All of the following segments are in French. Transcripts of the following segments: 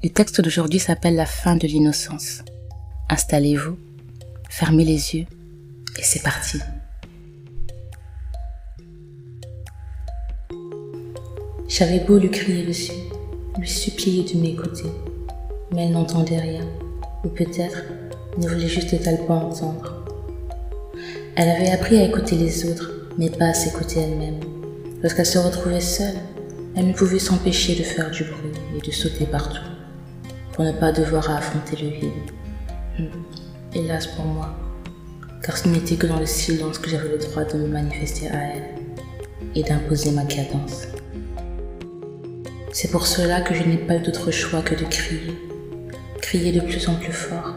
Le texte d'aujourd'hui s'appelle La fin de l'innocence. Installez-vous, fermez les yeux et c'est parti. J'avais beau lui crier dessus, lui supplier de m'écouter, mais elle n'entendait rien, ou peut-être ne voulait juste pas entendre. Elle avait appris à écouter les autres, mais pas à s'écouter elle-même. Lorsqu'elle se retrouvait seule, elle ne pouvait s'empêcher de faire du bruit et de sauter partout, pour ne pas devoir affronter le vide. Hmm. Hélas pour moi, car ce n'était que dans le silence que j'avais le droit de me manifester à elle et d'imposer ma cadence. C'est pour cela que je n'ai pas eu d'autre choix que de crier, crier de plus en plus fort,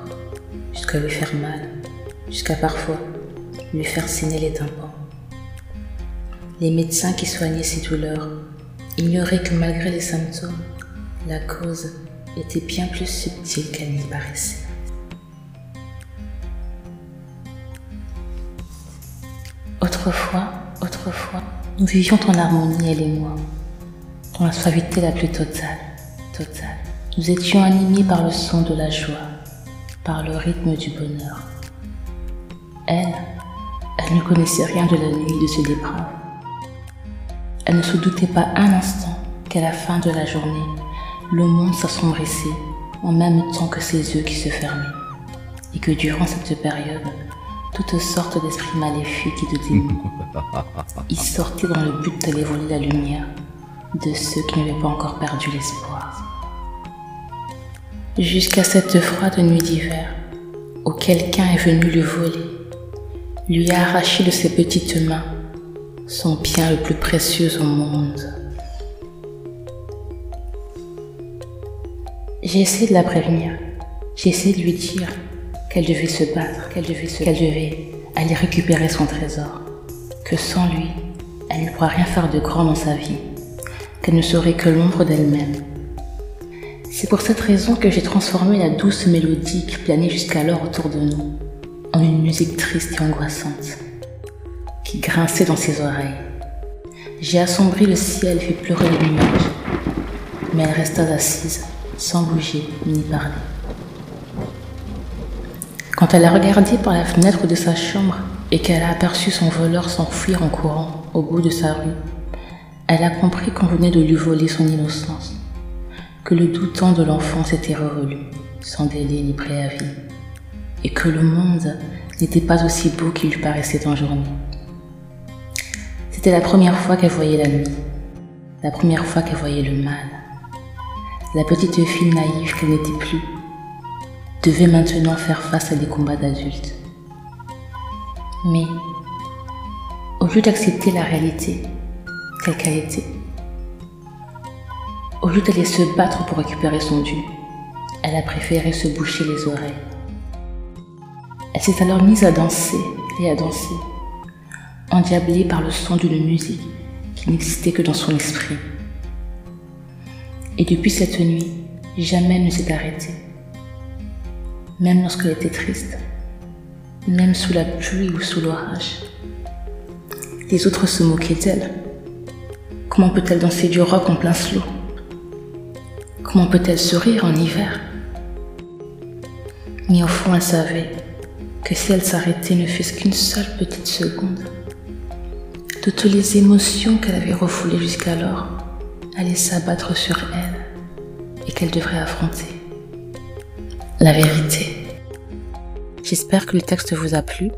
jusqu'à lui faire mal, jusqu'à parfois lui faire saigner les tympans. Les médecins qui soignaient ces douleurs ignoraient que malgré les symptômes, la cause était bien plus subtile qu'elle n'y paraissait. Autrefois, autrefois, nous vivions en harmonie, elle et moi, dans la suavité la plus totale, totale. Nous étions animés par le son de la joie, par le rythme du bonheur. Elle, elle ne connaissait rien de la nuit de ce déprave. Elle ne se doutait pas un instant qu'à la fin de la journée, le monde s'assombrissait en même temps que ses yeux qui se fermaient, et que durant cette période, toutes sortes d'esprits maléfiques et de démons y sortaient dans le but d'aller voler la lumière de ceux qui n'avaient pas encore perdu l'espoir. Jusqu'à cette froide nuit d'hiver, où quelqu'un est venu le voler, lui a arraché de ses petites mains son bien le plus précieux au monde. J'ai essayé de la prévenir. J'ai essayé de lui dire qu'elle devait se battre, qu'elle devait, qu'elle devait aller récupérer son trésor, que sans lui, elle ne pourra rien faire de grand dans sa vie, qu'elle ne serait que l'ombre d'elle-même. C'est pour cette raison que j'ai transformé la douce mélodie qui planait jusqu'alors autour de nous en une musique triste et angoissante qui grinçait dans ses oreilles. J'ai assombri le ciel et fait pleurer les nuages, mais elle resta assise, sans bouger ni parler. Quand elle a regardé par la fenêtre de sa chambre et qu'elle a aperçu son voleur s'enfuir en courant au bout de sa rue, elle a compris qu'on venait de lui voler son innocence, que le doux temps de l'enfance était revolu, sans délai ni préavis, et que le monde n'était pas aussi beau qu'il lui paraissait en journée. C'était la première fois qu'elle voyait la nuit, la première fois qu'elle voyait le mal. La petite fille naïve qu'elle n'était plus devait maintenant faire face à des combats d'adultes. Mais, au lieu d'accepter la réalité telle qu'elle était, au lieu d'aller se battre pour récupérer son dû, elle a préféré se boucher les oreilles. Elle s'est alors mise à danser et à danser endiablée par le son d'une musique qui n'existait que dans son esprit. Et depuis cette nuit, jamais ne s'est arrêtée. Même lorsqu'elle était triste, même sous la pluie ou sous l'orage. Les autres se moquaient d'elle. Comment peut-elle danser du rock en plein slow Comment peut-elle sourire en hiver? Mais au fond, elle savait que si elle s'arrêtait ne fût-ce qu'une seule petite seconde, toutes les émotions qu'elle avait refoulées jusqu'alors allaient s'abattre sur elle et qu'elle devrait affronter. La vérité. J'espère que le texte vous a plu.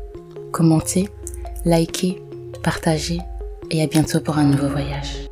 Commentez, likez, partagez et à bientôt pour un nouveau voyage.